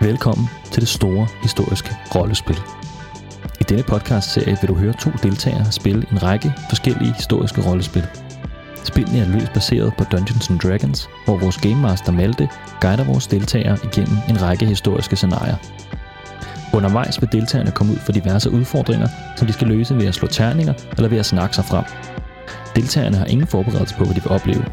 Velkommen til det store historiske rollespil. I denne podcast-serie vil du høre to deltagere spille en række forskellige historiske rollespil. Spillene er løst baseret på Dungeons and Dragons, hvor vores Game Master Malte guider vores deltagere igennem en række historiske scenarier. Undervejs vil deltagerne komme ud for diverse udfordringer, som de skal løse ved at slå terninger eller ved at snakke sig frem. Deltagerne har ingen forberedelse på, hvad de vil opleve,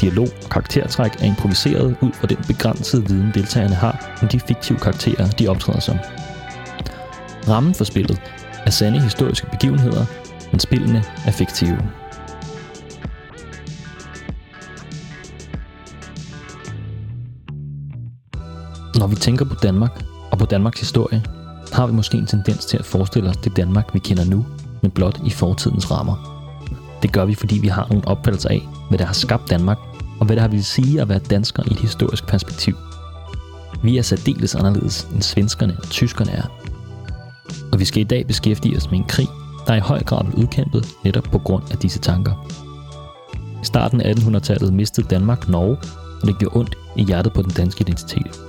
Dialog og karaktertræk er improviseret ud fra den begrænsede viden, deltagerne har om de fiktive karakterer, de optræder som. Rammen for spillet er sande historiske begivenheder, men spillene er fiktive. Når vi tænker på Danmark og på Danmarks historie, har vi måske en tendens til at forestille os det Danmark, vi kender nu, men blot i fortidens rammer. Det gør vi, fordi vi har nogle opfattelser af, hvad der har skabt Danmark, og hvad det har vil sige at være dansker i et historisk perspektiv. Vi er særdeles anderledes end svenskerne og tyskerne er. Og vi skal i dag beskæftige os med en krig, der i høj grad blev udkæmpet netop på grund af disse tanker. I starten af 1800-tallet mistede Danmark Norge, og det gjorde ondt i hjertet på den danske identitet.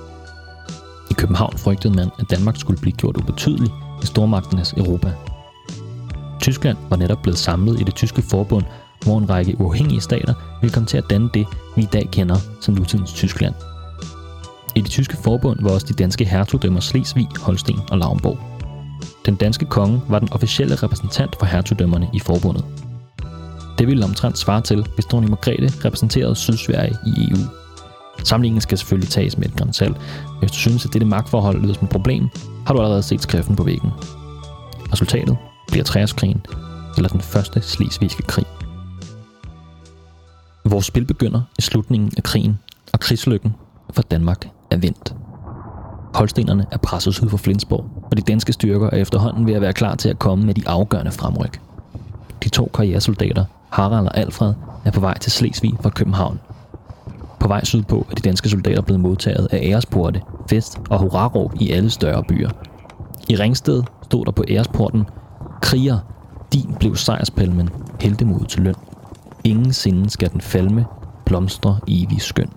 I København frygtede man, at Danmark skulle blive gjort ubetydelig i stormagternes Europa. Tyskland var netop blevet samlet i det tyske forbund, hvor en række uafhængige stater ville komme til at danne det, vi i dag kender som nutidens Tyskland. I det tyske forbund var også de danske hertugdømmer Slesvig, Holsten og Lauenborg. Den danske konge var den officielle repræsentant for hertugdømmerne i forbundet. Det ville omtrent svare til, hvis dronning Margrethe repræsenterede Sydsverige i EU. Samlingen skal selvfølgelig tages med et grænsalt. Hvis du synes, at dette magtforhold lyder som et problem, har du allerede set skriften på væggen. Resultatet bliver Treårskrigen, eller den første slesvigske krig. Vores spil begynder i slutningen af krigen, og krigslykken for Danmark er vendt. Holstenerne er presset ud fra Flensborg, og de danske styrker er efterhånden ved at være klar til at komme med de afgørende fremryk. De to karrieresoldater, Harald og Alfred, er på vej til Slesvig fra København. På vej sydpå er de danske soldater blevet modtaget af æresporte, fest og hurraråb i alle større byer. I Ringsted stod der på æresporten Kriger, din blev sejrspalmen, heldemod til løn. Ingen sinde skal den falme, blomstre evig skøn.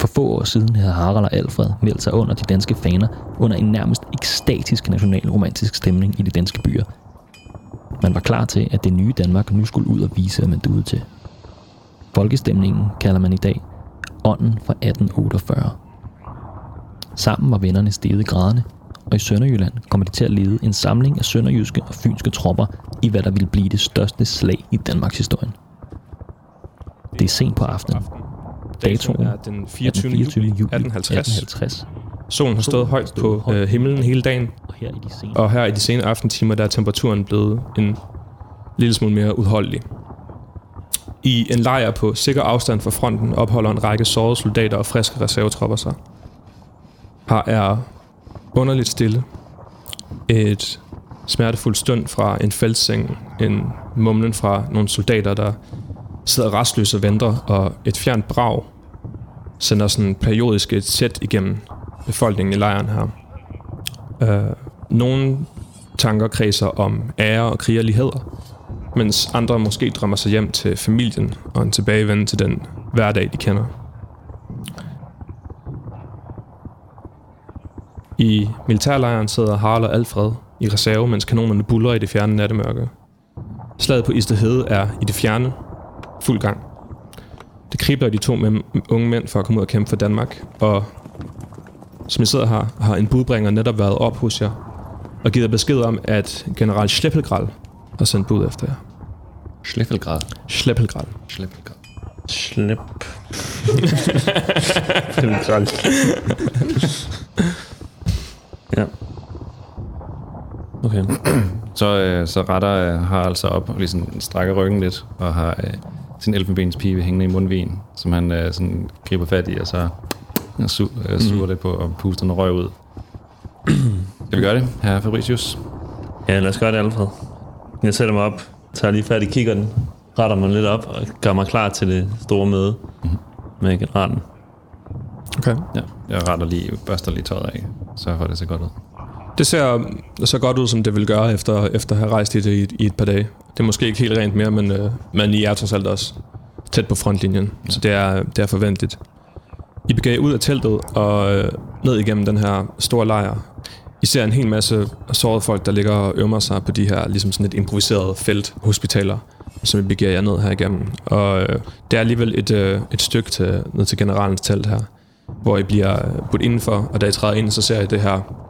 For få år siden havde Harald og Alfred meldt sig under de danske faner under en nærmest ekstatisk nationalromantisk stemning i de danske byer. Man var klar til, at det nye Danmark nu skulle ud og vise, hvad man duede til. Folkestemningen kalder man i dag ånden fra 1848. Sammen var vennerne steget grædende og i Sønderjylland kommer de til at lede en samling af sønderjyske og fynske tropper i hvad der vil blive det største slag i Danmarks historie. Det er sent på aftenen. Datoen er den 24. juli 1850. Solen har stået højt på øh, himlen hele dagen, og her i de sene aftentimer der er temperaturen blevet en lille smule mere udholdelig. I en lejr på sikker afstand fra fronten opholder en række sårede soldater og friske reservetropper sig. Her er underligt stille. Et smertefuldt stund fra en feltseng, en mumlen fra nogle soldater, der sidder restløse og venter, og et fjernt brag sender sådan periodisk et sæt igennem befolkningen i lejren her. Uh, nogle tanker kredser om ære og krigerligheder, mens andre måske drømmer sig hjem til familien og en tilbagevende til den hverdag, de kender. I militærlejren sidder Harald og Alfred i reserve, mens kanonerne buller i det fjerne nattemørke. Slaget på Isterhede er i det fjerne fuld gang. Det kribler de to med unge mænd for at komme ud og kæmpe for Danmark, og som jeg sidder her, har en budbringer netop været op hos jer og givet besked om, at general Schleppelgral har sendt bud efter jer. Schleppelgral? Schleppelgral. Schleppelgral. Slip. ja. Okay. Så, øh, så retter øh, har altså op og ligesom strækker ryggen lidt, og har øh, sin elfenbenspibe hængende i mundvigen, som han øh, sådan griber fat i, og så øh, su, øh, suger mm. det på og puster noget røg ud. Skal vi gøre det, herre Fabricius? Ja, lad os gøre det, Alfred. Jeg sætter mig op, tager lige fat i kiggeren, retter mig lidt op og gør mig klar til det store møde mm-hmm. med generalen. Okay. Ja, jeg retter lige, børster lige tøjet af, så for det ser godt ud. Det ser så godt ud, som det vil gøre efter, efter at have rejst i det i, i et par dage. Det er måske ikke helt rent mere, men, øh, men I er trods alt også tæt på frontlinjen, ja. så det er, det er forventeligt. I begav ud af teltet, og øh, ned igennem den her store lejr. I ser en hel masse sårede folk, der ligger og ømmer sig på de her ligesom sådan et improviseret felt hospitaler, som vi begiver jer ned her igennem. Og øh, det er alligevel et, øh, et stykke til, ned til generalens telt her, hvor I bliver budt indenfor, og da I træder ind, så ser I det her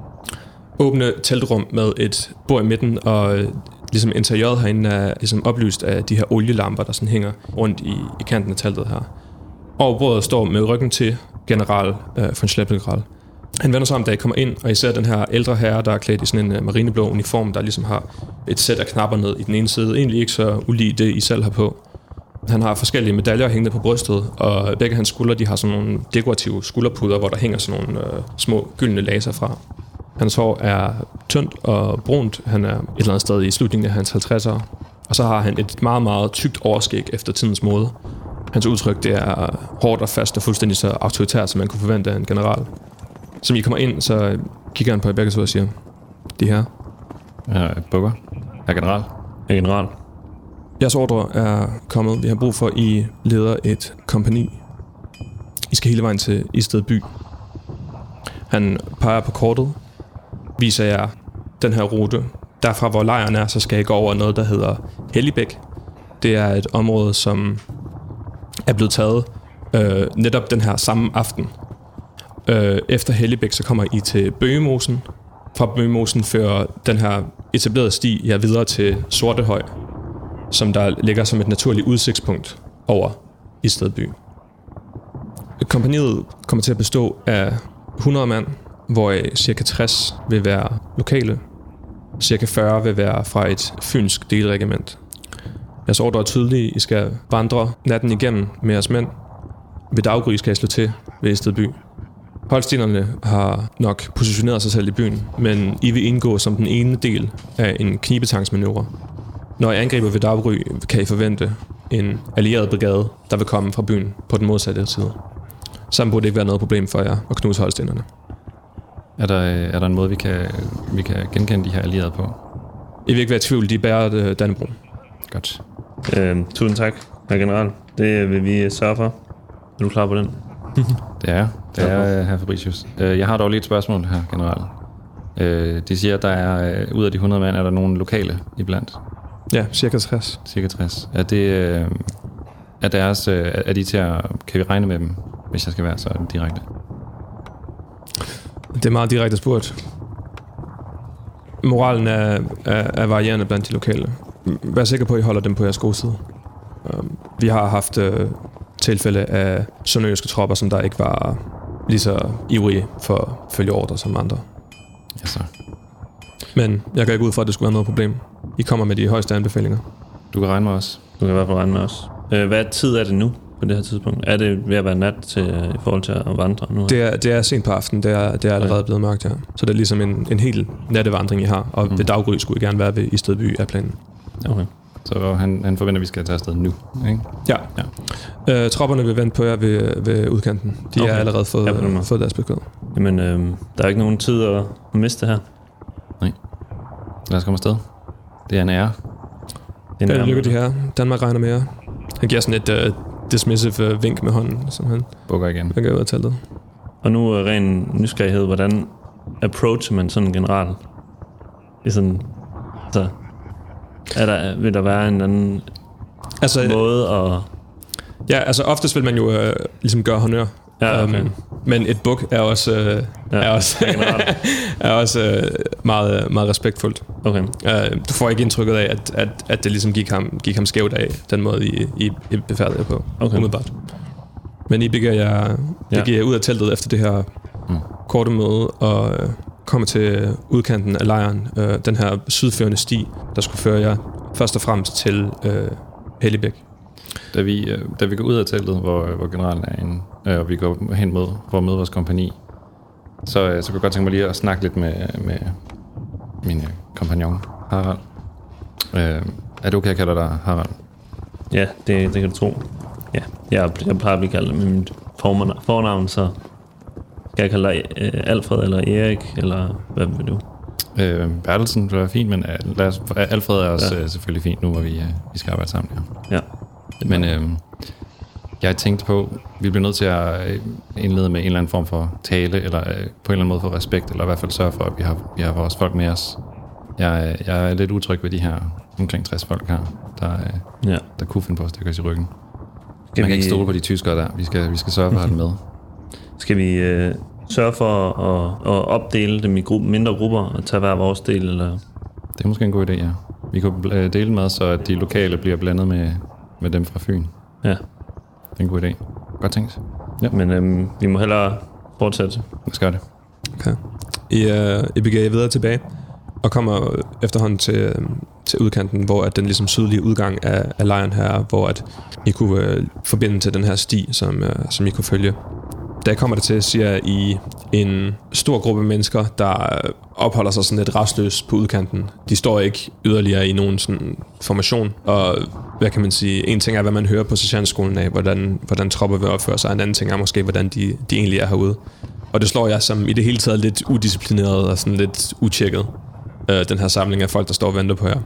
åbne teltrum med et bord i midten, og øh, ligesom interiøret herinde er ligesom oplyst af de her olielamper, der sådan hænger rundt i, i kanten af teltet her. Og bordet står med ryggen til general øh, von Schleppelgral. Han vender sig om, da I kommer ind, og I ser den her ældre herre, der er klædt i sådan en uh, marineblå uniform, der ligesom har et sæt af knapper ned i den ene side. Egentlig ikke så ulig det, I selv har på. Han har forskellige medaljer hængende på brystet, og begge hans skuldre de har sådan nogle dekorative skulderpuder, hvor der hænger sådan nogle uh, små gyldne laser fra. Hans hår er tyndt og brunt. Han er et eller andet sted i slutningen af hans 50'ere. Og så har han et meget, meget tykt overskæg efter tidens mode. Hans udtryk det er hårdt og fast og fuldstændig så autoritært, som man kunne forvente af en general. Som I kommer ind, så kigger han på to og siger, de her. Ja, bukker. Er general. Er general. Jeres ordre er kommet. Vi har brug for, at I leder et kompani. I skal hele vejen til Isted by. Han peger på kortet, viser jeg den her rute. Derfra, hvor lejren er, så skal jeg gå over noget, der hedder Hellibæk. Det er et område, som er blevet taget øh, netop den her samme aften. Øh, efter Hellibæk, så kommer I til Bøgemosen. Fra Bøgemosen fører den her etablerede sti jer videre til Sortehøj, som der ligger som et naturligt udsigtspunkt over Istedby. Kompaniet kommer til at bestå af 100 mand, hvoraf øh, cirka 60 vil være lokale, cirka 40 vil være fra et fynsk delregiment. Jeres ordre er tydelige. I skal vandre natten igennem med jeres mænd. Ved daggry skal I slå til ved Estedby. Holstinerne har nok positioneret sig selv i byen, men I vil indgå som den ene del af en knibetangsmanøvre. Når I angriber ved daggry, kan I forvente en allieret brigade, der vil komme fra byen på den modsatte side. Sammen burde det ikke være noget problem for jer at knuse holstinerne. Er der, er der en måde, vi kan, vi kan genkende de her allierede på? I vil ikke være i tvivl, de bærer uh, Dannebro. Godt. Øh, tusind tak, herr general. Det vil vi sørge for. Er du klar på den? det er Det er herr Fabricius. Øh, jeg har dog lige et spørgsmål, her general. Øh, de siger, at der er, ud af de 100 mand, er der nogle lokale iblandt. Ja, cirka 60. Cirka 60. Er det... Er, deres, er de til at... Kan vi regne med dem, hvis jeg skal være så direkte? Det er meget direkte spurgt. Moralen er, er, er varierende blandt de lokale. Vær sikker på, at I holder dem på jeres gode side. Um, vi har haft uh, tilfælde af sønderjyske tropper, som der ikke var lige så ivrige for at følge ordre som andre. Ja, så. Men jeg kan ikke ud fra, at det skulle være noget problem. I kommer med de højeste anbefalinger. Du kan regne med os. Du kan i hvert fald regne med os. Øh, hvad tid er det nu? På det her tidspunkt? Er det ved at være nat til, i forhold til at vandre nu? Det er, det er sent på aftenen. Det er, det er allerede blevet mørkt, ja. Så det er ligesom en, en hel nattevandring, I har. Og mm. ved daggry skulle I gerne være ved i Stedby af planen. Okay. Så han, han forventer, at vi skal tage afsted nu, ikke? Ja. ja. Øh, tropperne vil vente på jer ved, ved udkanten. De okay. har allerede fået, ja, fået deres besked. Jamen, øh, der er ikke nogen tid at miste her. Nej. Lad os komme afsted. Det er en ære. Det er en lykke, de her. Danmark regner med jer. Han giver sådan et uh, dismissive uh, vink med hånden, som han bukker igen. Han ud af teltet. Og nu er ren nysgerrighed, hvordan approacher man sådan en general? I sådan, så er der, vil der være en anden altså, måde at... Ja, altså oftest vil man jo uh, ligesom gøre honør. Ja, okay. um, men et book er også, uh, ja, er også, er også uh, meget, meget respektfuldt. Okay. Uh, du får ikke indtrykket af, at, at, at det ligesom gik ham, gik ham skævt af, den måde, I, I, I befærdede på, okay. umiddelbart. Men I begiver jer, ja. begiver ud af teltet efter det her mm. korte møde, og uh, kommer til udkanten af lejren. Uh, den her sydførende sti, der skulle føre jer først og fremmest til uh, Hellebæk. Da vi, da vi går ud af teltet, hvor, hvor generalen er inde, og vi går hen mod, for at møde vores kompani, så, så kunne jeg godt tænke mig lige at snakke lidt med, med min kompagnon, Harald. Øh, er det okay, at jeg kalder dig Harald? Ja, det, det kan du tro. Ja, jeg, jeg plejer at blive kaldt med mit fornavn, så skal jeg kalde dig øh, Alfred eller Erik, eller hvad vil du? Øh, Bertelsen vil være fint, men øh, lad os, Alfred er også ja. Øh, selvfølgelig fint nu, hvor vi, øh, vi skal arbejde sammen. Ja. ja men øh, jeg tænkte på, vi bliver nødt til at øh, indlede med en eller anden form for tale, eller øh, på en eller anden måde for respekt, eller i hvert fald sørge for, at vi har, vi har vores folk med os. Jeg, jeg er lidt utryg ved de her omkring 60 folk her, der, ja. der kunne finde på at stikke os i ryggen. Skal Man kan vi... ikke stole på de tyskere der. Vi skal, vi skal sørge for at have dem med. Skal vi øh, sørge for at, at opdele dem i gruppe, mindre grupper og tage hver vores del? Eller? Det er måske en god idé, ja. Vi kan dele med, så de lokale bliver blandet med, med dem fra Fyn. Ja. Det er en god idé. Godt tænkt. Ja. Men øhm, vi må hellere fortsætte. Vi skal det. Okay. I, uh, I begiver jer videre tilbage, og kommer efterhånden til, øhm, til udkanten, hvor at den ligesom sydlige udgang af, af lejren her, hvor at I kunne uh, forbinde til den her sti, som, uh, som I kunne følge. Jeg kommer det til, siger I en stor gruppe mennesker, der opholder sig sådan lidt restløst på udkanten. De står ikke yderligere i nogen sådan formation, og hvad kan man sige, en ting er, hvad man hører på sergeantskolen af, hvordan, hvordan tropper vil opføre sig, en anden ting er måske, hvordan de, de egentlig er herude. Og det slår jeg som i det hele taget lidt udisciplineret og sådan lidt utjekket, øh, den her samling af folk, der står og venter på jer.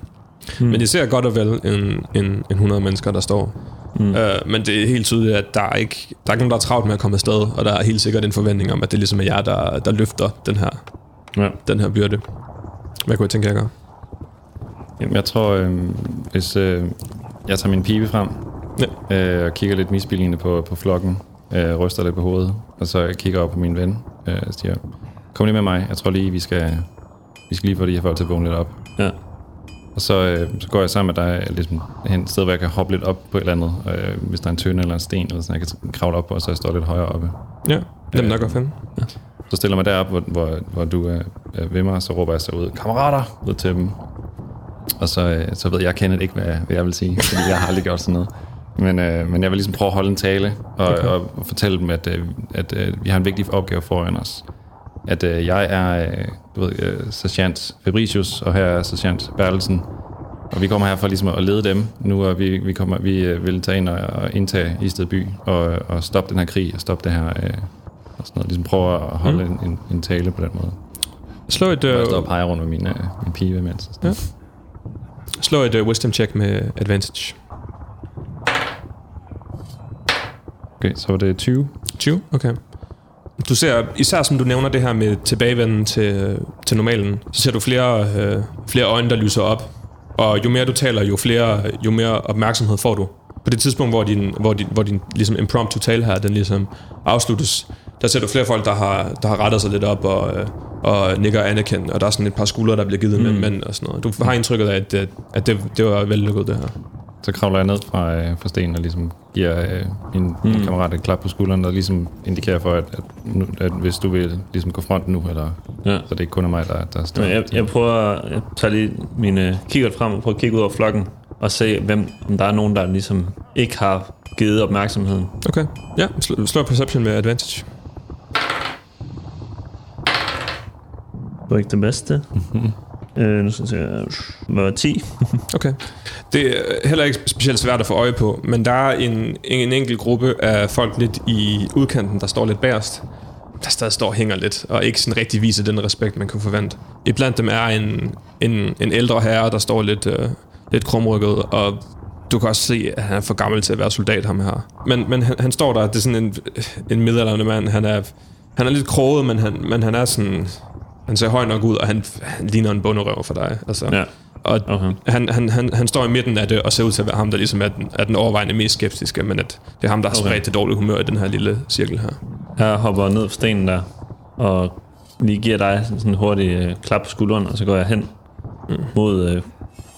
Hmm. Men jeg ser godt og vel en, en, en 100 mennesker, der står. Hmm. Øh, men det er helt tydeligt, at der er, ikke, der er ikke nogen, der er travlt med at komme afsted, og der er helt sikkert en forventning om, at det ligesom er jer, der, der løfter den her, ja. den her byrde. Hvad kunne jeg tænke, jeg gør? Jamen, jeg tror, øh, hvis øh, jeg tager min pibe frem, ja. øh, og kigger lidt misbilligende på, på flokken, øh, ryster lidt på hovedet, og så kigger op på min ven, øh, og siger, kom lige med mig, jeg tror lige, vi skal, vi skal lige få de her folk til at vågne lidt op. Ja. Og så, øh, så går jeg sammen med dig ligesom, hen et sted, hvor jeg kan hoppe lidt op på et eller andet, øh, hvis der er en tønde eller en sten, eller sådan, jeg kan kravle op på, så jeg står lidt højere oppe. Ja, den er godt finde. Ja. Så stiller jeg mig derop, hvor, hvor, hvor du er, er ved mig, og så råber jeg så ud, kammerater, ud til dem. Og så, øh, så ved jeg kendet ikke, hvad, hvad jeg vil sige, fordi jeg har aldrig gjort sådan noget. Men, øh, men jeg vil ligesom prøve at holde en tale og, okay. og, og fortælle dem, at, øh, at øh, vi har en vigtig opgave foran os. At øh, jeg er øh, du ved, øh, sergeant Fabricius, og her er sergeant Bertelsen. Og vi kommer her for ligesom at lede dem nu, og vi, vi, kommer, vi øh, vil tage ind og, og indtage Isted by og, og stoppe den her krig og stoppe det her øh, og sådan noget. Ligesom prøve at holde mm. en, en, tale på den måde. Slå et... jeg står og peger rundt med min, uh, min pibe imens. Ja. Slå et uh, wisdom check med advantage. Okay, så var det 20. 20, okay. Du ser, især som du nævner det her med tilbagevenden til, til normalen, så ser du flere, øh, flere øjne, der lyser op. Og jo mere du taler, jo, flere, jo mere opmærksomhed får du. På det tidspunkt, hvor din, hvor din, hvor din ligesom impromptu tale her, den ligesom afsluttes, der ser du flere folk, der har, der har rettet sig lidt op og, øh, og nikker anerkendt, og der er sådan et par skuldre, der bliver givet mm. med mænd og sådan noget. Du har indtrykket af, at, at det, det var vellykket, det her. Så kravler jeg ned fra, øh, fra stenen og ligesom giver øh, min, mm. min kammerat et klap på skulderen, og ligesom indikerer for, at, at, nu, at hvis du vil ligesom gå front nu, eller, ja. så det er ikke kun er mig, der, der står. Jeg, jeg prøver at tage lige mine kikkert frem og prøve at kigge ud over flokken, og se, hvem, om der er nogen, der ligesom ikke har givet opmærksomheden. Okay, ja, slå, slå perception med advantage. var ikke det bedste. Mm-hmm. Øh, nu synes jeg, var 10. okay. Det er heller ikke specielt svært at få øje på, men der er en, en enkelt gruppe af folk lidt i udkanten, der står lidt bagerst, der stadig står og hænger lidt, og ikke sådan rigtig viser den respekt, man kunne forvente. I blandt dem er en, en, en ældre herre, der står lidt, øh, lidt krumrykket, og du kan også se, at han er for gammel til at være soldat, ham her. Men, men han, han står der, det er sådan en, en middelalderne mand, han er, han er lidt kroget, men han, men han er sådan han ser høj nok ud, og han, han ligner en bunderøv for dig. Altså. Ja. Og okay. han, han, han, han står i midten af det, og ser ud til at være ham, der ligesom er den, er den overvejende mest skeptiske, men at det er ham, der har spredt til dårlig humør i den her lille cirkel her. Jeg hopper ned for stenen der, og lige giver dig sådan en hurtig uh, klap på skulderen, og så går jeg hen mm. mod uh,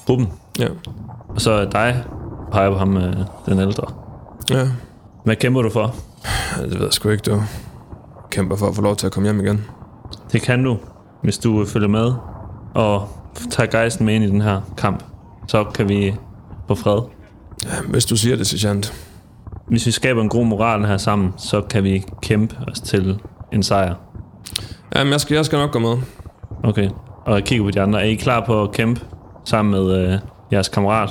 gruppen. Ja. Og så dig peger på ham, uh, den ældre. Ja. Hvad kæmper du for? Det ved jeg sgu ikke, du. Kæmper for at få lov til at komme hjem igen. Det kan du hvis du følger med og tager gejsten med ind i den her kamp, så kan vi få fred. Hvis du siger det, sergeant. Hvis vi skaber en god moral her sammen, så kan vi kæmpe os til en sejr. Jamen, jeg skal, jeg skal nok gå med. Okay, og jeg kigger på de andre. Er I klar på at kæmpe sammen med øh, jeres kammerat?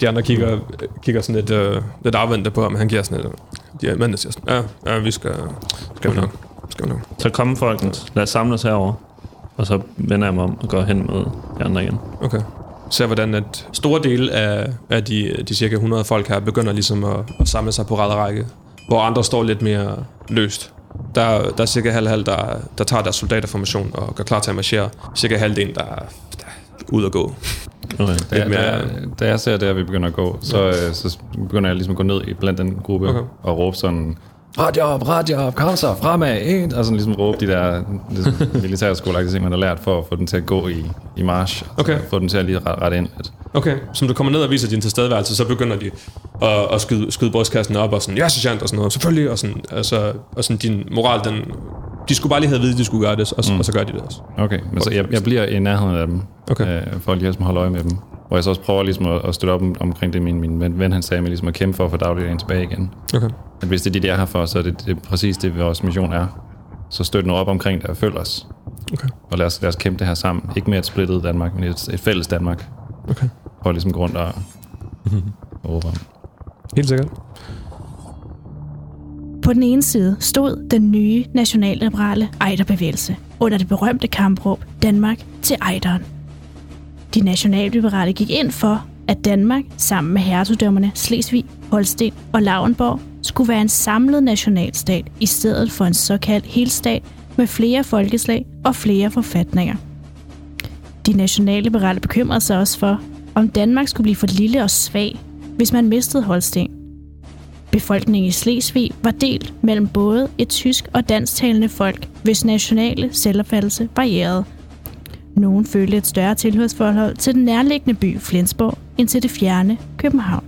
De andre kigger, kigger sådan lidt, øh, lidt afvendte på ham. Han giver sådan lidt... De mændene siger sådan, ja, ja vi skal, skal okay. vi nok. Skal vi nok. Så kom folkens. Lad os samles herover og så vender jeg mig om og går hen mod de andre igen. Okay. ser, hvordan at store dele af, af de, de cirka 100 folk her begynder ligesom at, at samle sig på række, hvor andre står lidt mere løst. Der, der er cirka halv-halv, der, der tager deres soldaterformation og gør klar til at marchere. Cirka halvdelen, der, der er ud at gå. Okay. Da, mere, da, da jeg ser det, at vi begynder at gå, så, ja. Øh, så begynder jeg ligesom at gå ned i blandt den gruppe okay. og råbe sådan, Radjob, Radjob, kom så, fremad, ind, og sådan ligesom råbe de der ligesom, militærskoleagtige ting, man har lært for at få den til at gå i, i march. Okay. Altså, få den til at lige ret, ret ind. Okay, så når du kommer ned og viser din tilstedeværelse, så begynder de at, at skyde, skyde brystkassen op og sådan, ja, sergeant, og sådan noget, selvfølgelig, og sådan, altså, og sådan din moral, den, de skulle bare lige have at vide, at de skulle gøre det, og, mm. og så gør de det også. Okay, men så jeg, jeg bliver i nærheden af dem, okay. øh, for at lige holde øje med dem. Hvor jeg så også prøver ligesom at, at støtte op om, omkring det, min, min ven, ven han sagde, med ligesom at kæmpe for at få dagligdagen tilbage igen. Okay. At hvis det er det, de er her for, så er det, det er præcis det, vores mission er. Så støt nu op omkring det og følg os. Okay. Og lad os, lad os kæmpe det her sammen. Ikke med et splittet Danmark, men et, et fælles Danmark. Okay. For ligesom gå rundt og, og råbe Helt sikkert. På den ene side stod den nye nationalliberale ejderbevægelse under det berømte kampråb Danmark til ejderen. De nationalliberale gik ind for, at Danmark sammen med hertugdømmerne Slesvig, Holsten og Lauenborg skulle være en samlet nationalstat i stedet for en såkaldt helstat med flere folkeslag og flere forfatninger. De nationalliberale bekymrede sig også for, om Danmark skulle blive for lille og svag, hvis man mistede Holsten. Befolkningen i Slesvig var delt mellem både et tysk og dansktalende folk, hvis nationale selvopfattelse varierede. Nogen følte et større tilhørsforhold til den nærliggende by Flensborg end til det fjerne København.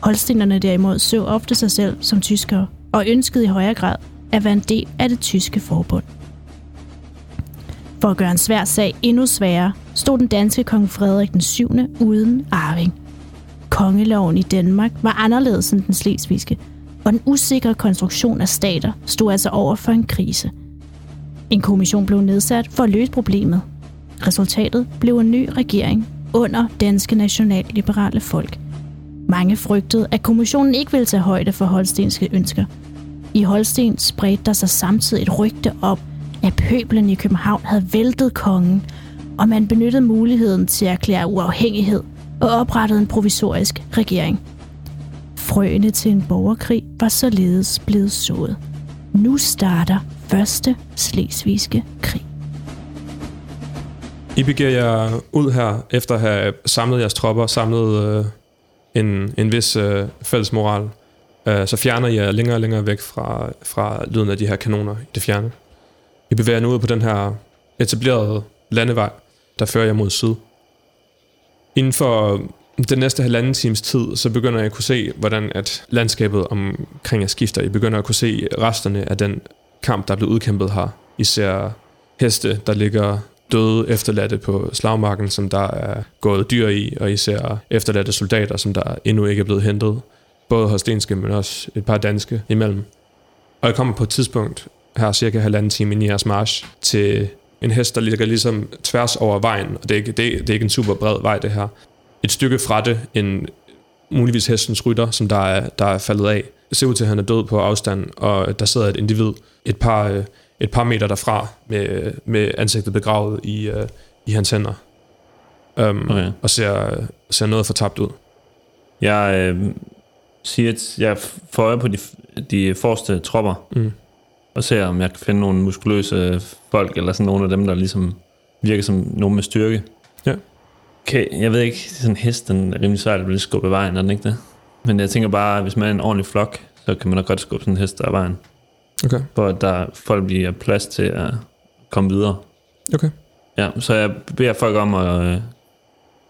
Holstenerne derimod så ofte sig selv som tyskere og ønskede i højere grad at være en del af det tyske forbund. For at gøre en svær sag endnu sværere, stod den danske kong Frederik den 7. uden arving. Kongeloven i Danmark var anderledes end den slesvigske, og den usikre konstruktion af stater stod altså over for en krise. En kommission blev nedsat for at løse problemet. Resultatet blev en ny regering under danske nationalliberale folk. Mange frygtede, at kommissionen ikke ville tage højde for holstenske ønsker. I Holsten spredte der sig samtidig et rygte op, at pøblen i København havde væltet kongen, og man benyttede muligheden til at erklære uafhængighed og oprettede en provisorisk regering. Frøene til en borgerkrig var således blevet sået. Nu starter første slesvigske krig. I begiver jer ud her, efter at have samlet jeres tropper, samlet øh, en, en vis øh, fælles moral. Øh, så fjerner I jer længere og længere væk fra, fra lyden af de her kanoner i det fjerne. I bevæger nu ud på den her etablerede landevej, der fører jer mod syd. Inden for øh, den næste halvanden times tid, så begynder jeg at kunne se, hvordan at landskabet omkring jer skifter. I begynder at kunne se resterne af den kamp, der er blevet udkæmpet her. I ser heste, der ligger døde efterladte på slagmarken, som der er gået dyr i, og især efterladte soldater, som der endnu ikke er blevet hentet. Både holstenske, men også et par danske imellem. Og jeg kommer på et tidspunkt, her cirka halvanden time ind i jeres march, til en hest, der ligger ligesom tværs over vejen, og det er ikke, det er, det er ikke en super bred vej, det her. Et stykke fra det, en muligvis hestens rytter, som der er, der er faldet af. Det ser ud til, at han er død på afstand, og der sidder et individ et par, øh, et par meter derfra med, med ansigtet begravet i, uh, i hans hænder. Um, okay. Og ser, ser noget fortabt ud. Jeg øh, siger, at jeg får øje på de, de forreste tropper, mm. og ser, om jeg kan finde nogle muskuløse folk, eller sådan nogle af dem, der ligesom virker som nogen med styrke. Ja. Okay, jeg ved ikke, sådan hest, den er rimelig svært at blive skubbet af vejen, er den ikke det? Men jeg tænker bare, at hvis man er en ordentlig flok, så kan man da godt skubbe sådan en hest af vejen. Okay. At der folk bliver plads til at komme videre. Okay. Ja, så jeg beder folk om at... Øh,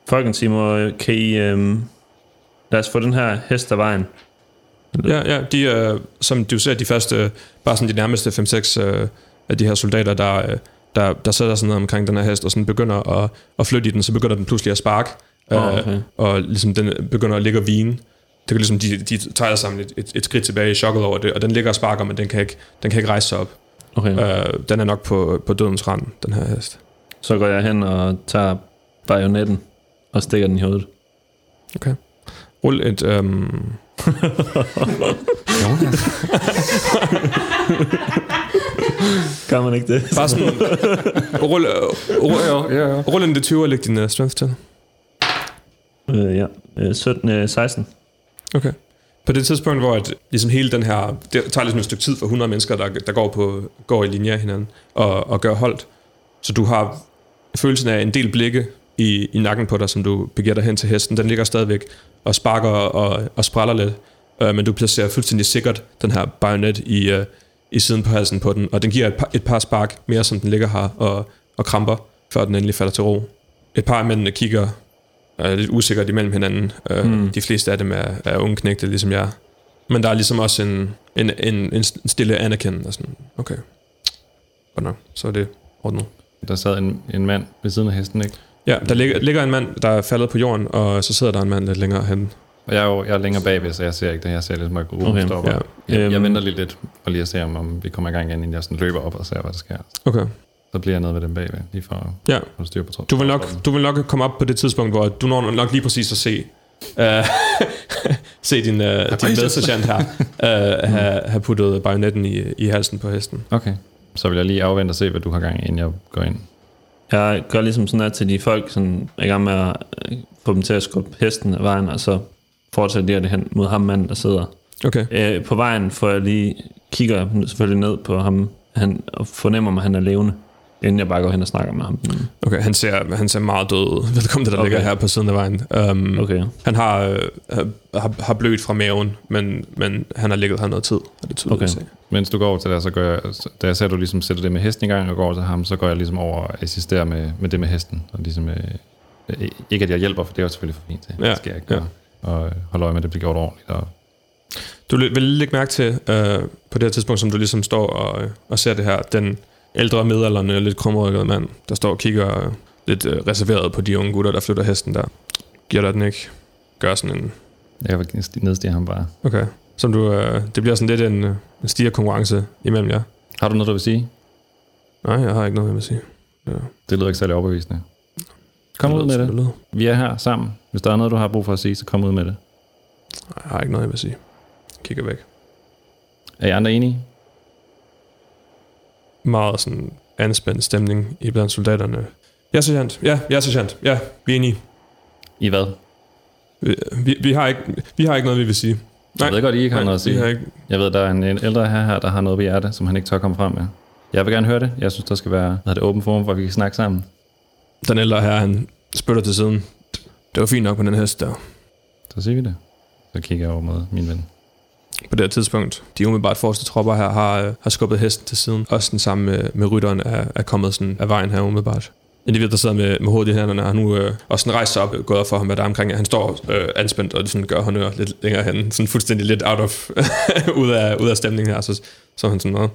folkens, I må, kan I... Øh, lad os få den her hest af vejen. Ja, ja, de, øh, som du ser, de første, bare sådan de nærmeste 5-6 øh, af de her soldater, der, øh, der, der sætter sig ned omkring den her hest, og sådan begynder at, at flytte i den, så begynder den pludselig at sparke, øh, oh, okay. og ligesom den begynder at ligge og vine. Det kan ligesom, de, de tager sammen et, et, et skridt tilbage i chokket over det, og den ligger og sparker, men den kan ikke, den kan ikke rejse sig op. Okay. Øh, den er nok på, på dødens rand, den her hest. Så går jeg hen og tager bajonetten og stikker den i hovedet. Okay. Rul et... Um... kan man ikke det? Bare sådan... Rul, rul, ja, ja, rul en det 20 og læg din uh, strength til. Øh, ja, øh, 17, øh, 16. Okay. På det tidspunkt, hvor at, ligesom hele den her, det tager ligesom et stykke tid for 100 mennesker, der, der går, på, går i linje af hinanden og, og gør holdt. Så du har følelsen af en del blikke i, i nakken på dig, som du begiver dig hen til hesten. Den ligger stadigvæk og sparker og, og spræller lidt, øh, men du placerer fuldstændig sikkert den her bajonet i, øh, i siden på halsen på den, og den giver et par, et par spark mere, som den ligger her og, og kramper, før den endelig falder til ro. Et par af mændene kigger er lidt usikkert imellem hinanden. Øh, mm. De fleste af dem er, er unge knægte, ligesom jeg. Men der er ligesom også en, en, en, en stille anerkendelse. Sådan, okay, godt nok, så er det ordnet. Der sad en, en mand ved siden af hesten, ikke? Ja, der ligger, ligger en mand, der er faldet på jorden, og så sidder der en mand lidt længere hen. Og jeg er jo jeg er længere bagved, så jeg ser ikke det. Jeg ser lidt, som jeg okay. stopper. Ja. Jeg, jeg, øhm. venter lige lidt, og lige at se, om, om vi kommer i gang igen, inden jeg sådan løber op og ser, hvad der sker. Okay. Så bliver jeg nede ved dem bagved, lige for ja. at styre på tror. Du vil, nok, du vil nok komme op på det tidspunkt, hvor du når nok lige præcis at se, uh, se din, uh, din medsergeant her uh, have, have puttet bajonetten i, i halsen på hesten. Okay. Så vil jeg lige afvente og se, hvad du har gang i, inden jeg går ind. Jeg gør ligesom sådan her til de folk, som er i gang med at få dem til at skubbe hesten af vejen, og så fortsætter de det hen mod ham mand, der sidder. Okay. Øh, på vejen får jeg lige, kigger selvfølgelig ned på ham, han, og fornemmer, at han er levende inden jeg bare går hen og snakker med ham. Okay, han ser, han ser meget død ud. Velkommen det, der okay. ligger her på siden af vejen. Um, okay. Han har, øh, har, har blødt fra maven, men, men han har ligget her noget tid, og det tydeligt okay. at se. Mens du går over til det, så gør jeg, da jeg ser, at du ligesom sætter det med hesten i gang og går over til ham, så går jeg ligesom over og assisterer med, med det med hesten. Og ligesom, øh, ikke at jeg hjælper, for det er jo selvfølgelig for fint. Det ja. skal jeg ikke gøre. Ja. Og holde øje med, at det bliver gjort ordentligt. Og du vil lægge mærke til, øh, på det her tidspunkt, som du ligesom står og, og ser det her, den, ældre, midalderne, lidt krumrykket mand, der står og kigger lidt øh, reserveret på de unge gutter, der flytter hesten der. Giver dig den ikke? Gør sådan en... Jeg vil nedstige ham bare. Okay. Som du, øh, det bliver sådan lidt en, øh, en stiger konkurrence imellem jer. Har du noget, du vil sige? Nej, jeg har ikke noget, jeg vil sige. Ja. Det lyder ikke særlig overbevisende. Kom ud med det. det. Vi er her sammen. Hvis der er noget, du har brug for at sige, så kom ud med det. Nej, jeg har ikke noget, jeg vil sige. Kigger væk. Er I andre enige? Meget sådan anspændt stemning i blandt soldaterne. Ja, sergeant. Ja, ja, sergeant. Ja, vi er enige. I hvad? Vi, vi, vi, har ikke, vi har ikke noget, vi vil sige. Nej, jeg ved godt, I ikke har nej, noget at sige. Ikke... Jeg ved, der er en, en ældre her, her, der har noget på hjertet, som han ikke tør komme frem med. Jeg vil gerne høre det. Jeg synes, der skal være hvad det åben forum, hvor vi kan snakke sammen. Den ældre her, han spytter til siden. Det var fint nok på den hest der. Så siger vi det. Så kigger jeg over mod min ven på det her tidspunkt. De umiddelbart forreste tropper her har, øh, har skubbet hesten til siden. Også den samme med, med rytteren er, er kommet sådan af vejen her umiddelbart. Individet, der sidder med, med hovedet i hænderne, har nu øh, også sådan rejst sig op, gået op for ham, hvad der er omkring. Han står øh, anspændt og sådan gør honør lidt længere hen. Sådan fuldstændig lidt out of, ud, af, ud af stemningen her. Så, så han sådan noget.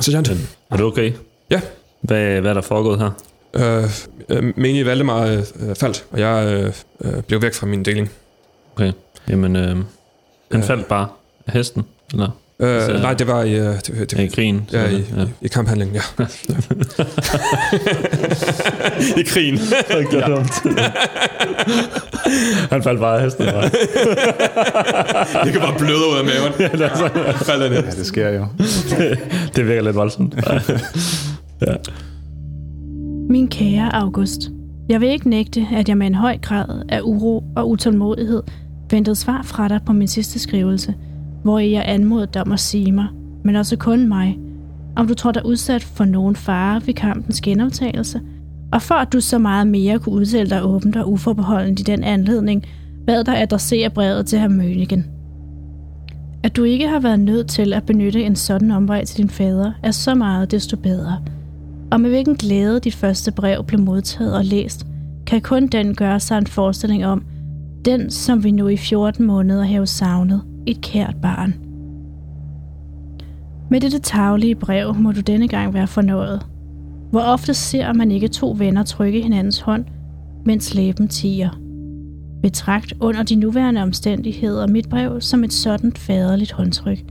Så Jan. Er du okay? Ja. Hvad, hvad er der foregået her? Øh, øh, Menig Valdemar øh, faldt, og jeg øh, øh, blev væk fra min deling. Okay. Jamen, øh, han øh, faldt bare hesten? Eller? Øh, så, nej, det var i, uh, det, det, i krigen. Ja, i, ja. i kamphandlingen, ja. I krigen. det ja. dumt. Han faldt bare af hesten. Bare. det kan bare bløde ud af maven. ja, det, er så, ja. Falder det. Ja, det sker jo. det, det virker lidt voldsomt. ja. Min kære August, jeg vil ikke nægte, at jeg med en høj grad af uro og utålmodighed ventede svar fra dig på min sidste skrivelse, hvor jeg anmodede dig om at sige mig, men også kun mig, om du tror dig udsat for nogen fare ved kampens genoptagelse, og for at du så meget mere kunne udtale dig åbent og uforbeholdent i den anledning, bad dig adressere brevet til herr Mønigen. At du ikke har været nødt til at benytte en sådan omvej til din fader, er så meget desto bedre. Og med hvilken glæde dit første brev blev modtaget og læst, kan kun den gøre sig en forestilling om, den, som vi nu i 14 måneder har savnet, et kært barn. Med dette taglige brev må du denne gang være fornøjet. Hvor ofte ser man ikke to venner trykke hinandens hånd, mens læben tiger. Betragt under de nuværende omstændigheder mit brev som et sådan faderligt håndtryk,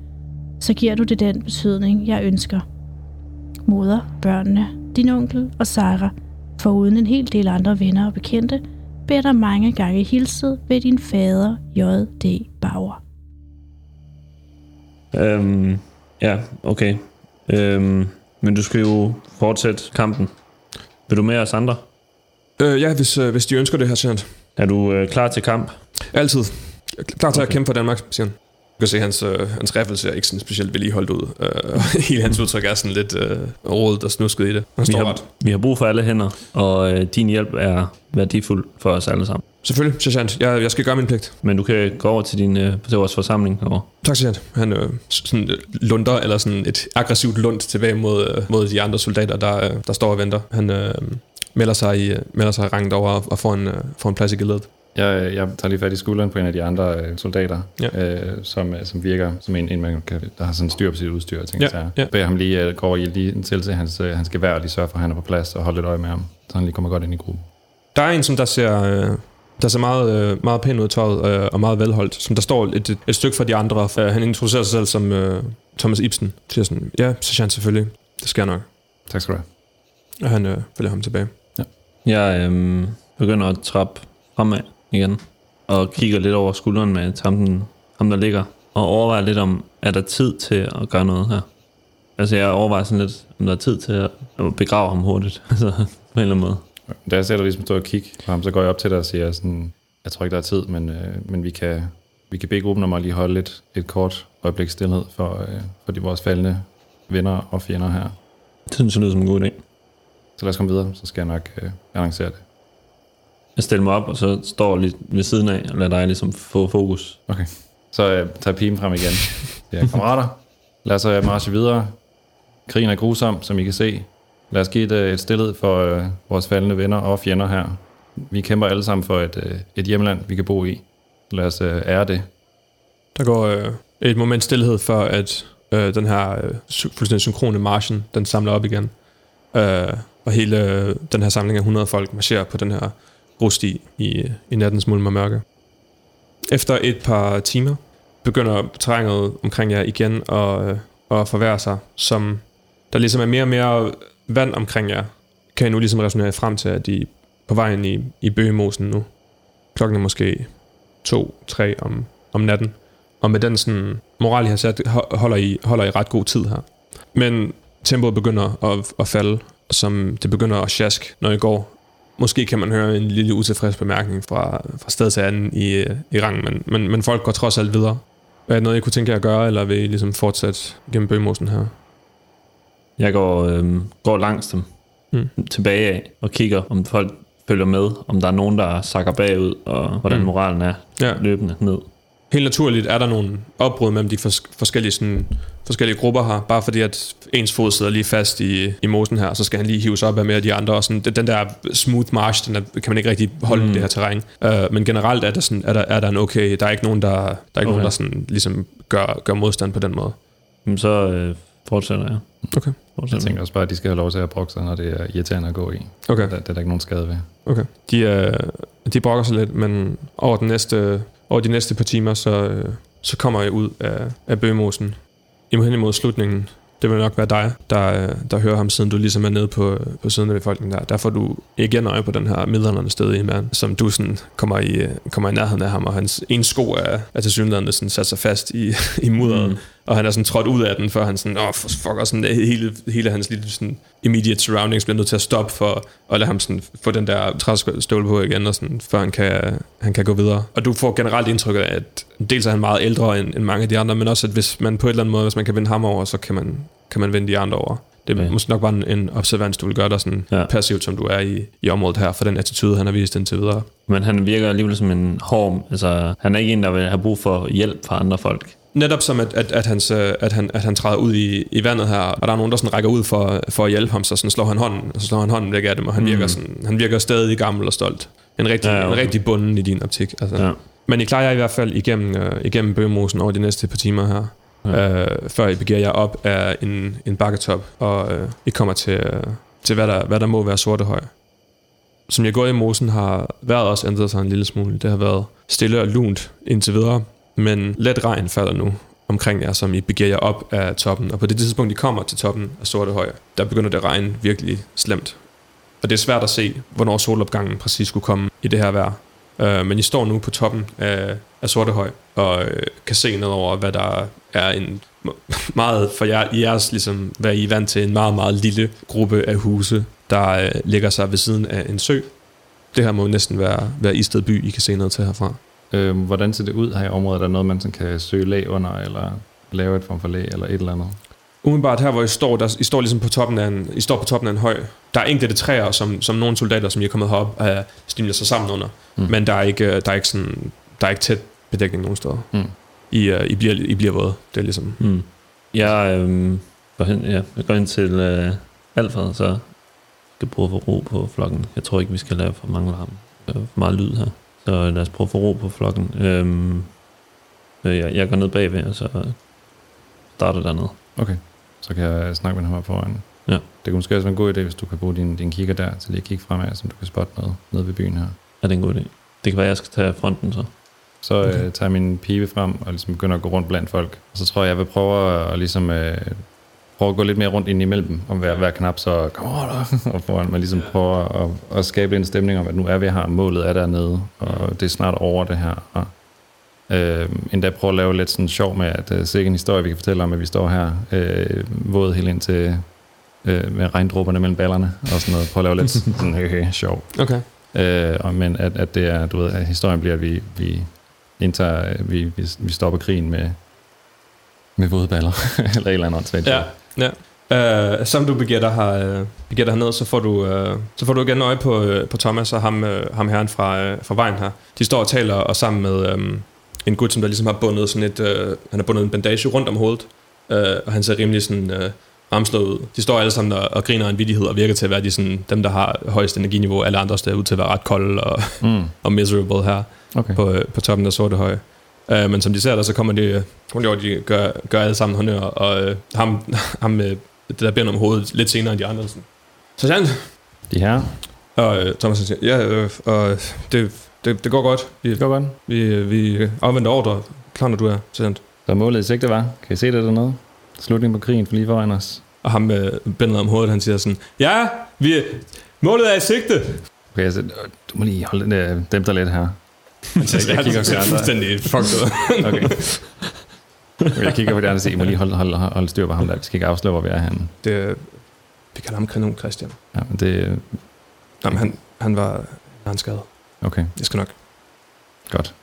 så giver du det den betydning, jeg ønsker. Moder, børnene, din onkel og Sara, foruden en hel del andre venner og bekendte, beder dig mange gange hilset ved din fader J.D. Bauer. Øhm, ja, okay. Øhm, men du skal jo fortsætte kampen. Vil du med os andre? Øh, ja, hvis, øh, hvis de ønsker det her, Sjænt. Er du øh, klar til kamp? Altid. Klar til okay. at kæmpe for Danmark, siger han. Du kan se, at hans, øh, hans riffel er ikke sådan specielt vedligeholdt ud. Øh, hele hans udtryk er sådan lidt øh, rådet og snusket i det. vi, har, vi har brug for alle hænder, og øh, din hjælp er værdifuld for os alle sammen. Selvfølgelig, sergeant. Jeg, jeg skal gøre min pligt. Men du kan gå over til, din, øh, til vores forsamling. Og... Tak, sergeant. Han øh, sådan øh, lunder, eller sådan et aggressivt lund tilbage mod, øh, mod de andre soldater, der, øh, der står og venter. Han øh, melder sig i, melder sig i rangen over og får en, øh, får en plads i gildet. Jeg, jeg tager lige fat i skulderen på en af de andre øh, soldater, ja. øh, som, øh, som virker som en, en man kan, der har sådan styr på sit udstyr. Og ting, ja, så ja. beder ham lige uh, gå over i lige til til hans, uh, hans gevær, og lige sørge for, at han er på plads, og holde lidt øje med ham, så han lige kommer godt ind i gruppen. Der er en, som der ser, øh, der ser meget, meget pæn ud tøjet, øh, og meget velholdt, som der står et, et, et stykke fra de andre. Øh, han introducerer sig selv som øh, Thomas Ibsen. Siger sådan, ja, så selvfølgelig. Det sker nok. Tak skal du have. Og han øh, følger ham tilbage. Ja. Jeg øh, begynder at trappe fremad igen, og kigger lidt over skulderen med ham, ham der ligger, og overvejer lidt om, er der tid til at gøre noget her? Altså jeg overvejer sådan lidt, om der er tid til at begrave ham hurtigt, altså på en eller anden måde. Da jeg sætter ligesom stå og kigge på ham, så går jeg op til dig og siger sådan, jeg tror ikke, der er tid, men, øh, men vi, kan, vi kan bede gruppen om at lige holde lidt, et kort øjeblik stillhed for, øh, for de vores faldende venner og fjender her. Det synes jeg lyder som en god idé. Så lad os komme videre, så skal jeg nok øh, annoncere det. Jeg stiller mig op, og så står lidt ved siden af, og lader dig ligesom få fokus. Okay. Så øh, tager pigen frem igen. Ja, kammerater, lad os øh, marche videre. Krigen er grusom, som I kan se. Lad os give et, øh, et stillhed for øh, vores faldende venner og fjender her. Vi kæmper alle sammen for et, øh, et hjemland, vi kan bo i. Lad os øh, ære det. Der går øh, et moment stillhed for, at øh, den her øh, fuldstændig synkrone marchen, den samler op igen. Øh, og hele øh, den her samling af 100 folk marcherer på den her rusti i, i nattens mulm og mørke. Efter et par timer begynder terrænet omkring jer igen at, øh, at forværre sig, som der ligesom er mere og mere vand omkring jer, kan I nu ligesom resonere frem til, at I på vejen i, i Bøgemosen nu. Klokken er måske to, tre om, om natten. Og med den sådan, moral, I har sat, holder I, holder I ret god tid her. Men tempoet begynder at, at falde, som det begynder at sjask, når I går. Måske kan man høre en lille utilfreds bemærkning fra, fra sted til anden i, i rangen, men, men, men folk går trods alt videre. Er det noget, I kunne tænke jer at gøre, eller vil I ligesom fortsætte gennem bøgemosen her? Jeg går, øh, går langs dem mm. tilbage af og kigger, om folk følger med, om der er nogen, der sakker bagud, og hvordan mm. moralen er ja. løbende ned. Helt naturligt er der nogle opbrud mellem de fors- forskellige, sådan, forskellige grupper her, bare fordi at ens fod sidder lige fast i, i mosen her, så skal han lige hives op af med de andre, og sådan, den der smooth march, den er, kan man ikke rigtig holde mm. det her terræn. Uh, men generelt er der, sådan, er, der, er der en okay, der er ikke nogen, der, der, er ikke okay. nogen, der sådan, ligesom gør, gør modstand på den måde. Jamen så øh, fortsætter jeg. Okay. Jeg tænker også bare, at de skal have lov til at brokke sig, når det er irriterende at gå i. Okay. Det, det er der ikke nogen skade ved. Okay. De, øh, de brokker sig lidt, men over, den næste, over de næste par timer, så, øh, så kommer jeg ud af, af bøgemosen. I må hen imod slutningen det vil nok være dig, der, øh, der hører ham, siden du ligesom er nede på, på siden af befolkningen der. Der får du igen øje på den her midlerne sted i en mand, som du sådan kommer i, øh, kommer i nærheden af ham, og hans ene sko er, er til synligheden sådan sat sig fast i, i mudderet. Mm. Og han er sådan trådt ud af den, før han sådan, åh, oh, fuck, og sådan hele, hele hans lille sådan immediate surroundings bliver nødt til at stoppe for at lade ham sådan få den der træstøvle på igen, og sådan, før han kan, han kan gå videre. Og du får generelt indtrykket af, at dels er han meget ældre end, end mange af de andre, men også, at hvis man på et eller andet måde, hvis man kan vinde ham over, så kan man, kan man vinde de andre over. Det er ja. måske nok bare en, en observans, du vil gøre dig sådan ja. passivt, som du er i, i området her, for den attitude, han har vist indtil videre. Men han virker alligevel som en hård, altså han er ikke en, der vil have brug for hjælp fra andre folk. Netop som, at, at, at, hans, øh, at, han, at han træder ud i, i vandet her, og der er nogen, der sådan rækker ud for, for at hjælpe ham, så sådan slår han hånden, så slår han hånden væk af dem, og han, mm. virker, sådan, han virker stadig gammel og stolt. En rigtig, ja, okay. en rigtig bunden i din optik. Altså. Ja. Men I klarer jer i hvert fald igennem, uh, igennem bøgemosen over de næste par timer her. Ja. Uh, før I begiver jer op af en, en bakketop, og uh, I kommer til, uh, til hvad, der, hvad der må være sorte høj. Som jeg går i mosen har været også ændret sig en lille smule. Det har været stille og lunt indtil videre, men let regn falder nu omkring jer, som I begiver jer op af toppen. Og på det tidspunkt, I kommer til toppen af Sorte Høj, der begynder det at regne virkelig slemt. Og det er svært at se, hvornår solopgangen præcis skulle komme i det her vejr. Uh, men I står nu på toppen af, af Sorte Høj, og uh, kan se ned over, hvad der er en meget for jer, i jeres, ligesom, hvad I er vant til, en meget, meget lille gruppe af huse, der uh, ligger sig ved siden af en sø. det her må næsten være, være Isted by, I kan se noget til herfra. Øh, hvordan ser det ud her i området? Er der noget, man sådan kan søge lag under, eller lave et form for lag, eller et eller andet? Umiddelbart her, hvor I står, der, I står ligesom på toppen af en, I står på toppen af en høj. Der er enkelte træer, som, som nogle soldater, som I er kommet herop, er stimlet sig sammen under. Mm. Men der er ikke, der er ikke sådan, der er ikke tæt bedækning nogen steder. Mm. I, uh, I, bliver, I bliver våde. Det er ligesom... Mm. Jeg, øh, går hen, ja, jeg går ind til øh, Alfred, så skal prøve at få ro på flokken. Jeg tror ikke, vi skal lave for mange larm. for meget lyd her. Så lad os prøve at få ro på flokken. Øhm, øh, jeg, jeg går ned bagved, og så starter dernede. Okay, så kan jeg snakke med ham her foran. Ja. Det kunne måske også være en god idé, hvis du kan bruge din, din kigger der til lige at kigge fremad, så du kan spotte noget nede ved byen her. Ja, det er en god idé. Det kan være, at jeg skal tage fronten så. Så øh, okay. øh, tager jeg min pibe frem og ligesom begynder at gå rundt blandt folk. Og så tror jeg, jeg vil prøve at, at ligesom, øh, prøve at gå lidt mere rundt ind imellem om hver, hver knap, så kom og foran mig ligesom prøve at, at, skabe en stemning om, at nu er vi her, målet er dernede, og det er snart over det her. Og, øh, endda prøve at lave lidt sådan sjov med, at er sikkert en historie, vi kan fortælle om, at vi står her, øh, våd helt ind til, øh, med regndråberne mellem ballerne, og sådan noget. Prøve at lave lidt sådan, okay, sjov. Okay. Øh, og, men at, at det er, du ved, at historien bliver, at vi, vi indtager, vi, vi, vi stopper krigen med, med våde baller, eller et eller andet Ja, ja. Uh, som du begiver dig, her, uh, begiver dig herned, så får du, uh, så får du igen øje på, uh, på Thomas og ham, uh, ham herren fra, uh, fra vejen her. De står og taler og sammen med um, en gut, som der ligesom har bundet sådan et, uh, han har bundet en bandage rundt om hovedet, uh, og han ser rimelig sådan uh, ramslået ud. De står alle sammen og, og griner en vidighed og virker til at være de sådan, dem, der har højst energiniveau. Alle andre steder ud til at være ret kolde og, mm. og miserable her okay. på, på toppen af sorte Uh, men som de ser der, så kommer de, kommer de, de gør, gør alle sammen honør, og uh, ham, ham med det der bind om hovedet lidt senere end de andre. Sådan. Så Jan. De her. Og uh, Thomas siger, ja, øh, og det, det, det går godt. Vi, det går godt. Vi, vi afventer ordre. Klar, når du er, sergeant. Så målet i sigte var. Kan I se det dernede? Slutningen på krigen for lige foran os. Og ham med bindet om hovedet, han siger sådan, ja, vi, målet er i sigte. Okay, altså, du må lige holde den, dem der lidt her. Altså, jeg, jeg kigger andre. fuldstændig fucked okay. Jeg kigger på det andet og I må lige holde, holde, holde styr på ham der. Vi skal ikke afsløre, hvor vi er henne. Det, vi kalder ham Kanon Christian. Ja, men det... Jamen, han, han var han skadet. Okay. Det skal nok. Godt.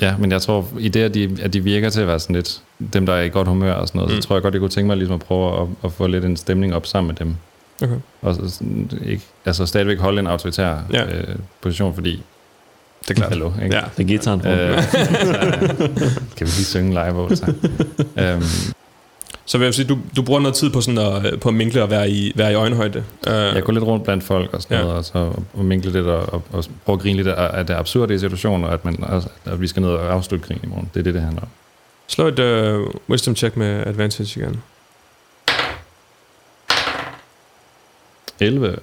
Ja, men jeg tror, i det, at de, at de virker til at være sådan lidt, dem der er i godt humør og sådan noget, mm. så tror jeg godt, jeg kunne tænke mig ligesom at prøve at, at få lidt en stemning op sammen med dem. Okay. Og så, ikke, altså stadigvæk holde en autoritær ja. øh, position, fordi det er klart. Hallo, ikke? Ja. Det er gitaren på. Øh, kan vi lige synge live så? um, så vil jeg sige, du, du bruger noget tid på sådan at, på at minkle og være i, være i øjenhøjde. Uh, jeg går lidt rundt blandt folk og sådan ja. noget, og så og minkle lidt og, og, og prøve at grine lidt af, af det absurde i situationen, og at, man, altså, at vi skal ned og afslutte krigen i morgen. Det er det, det handler om. Slå et uh, wisdom check med advantage igen. 11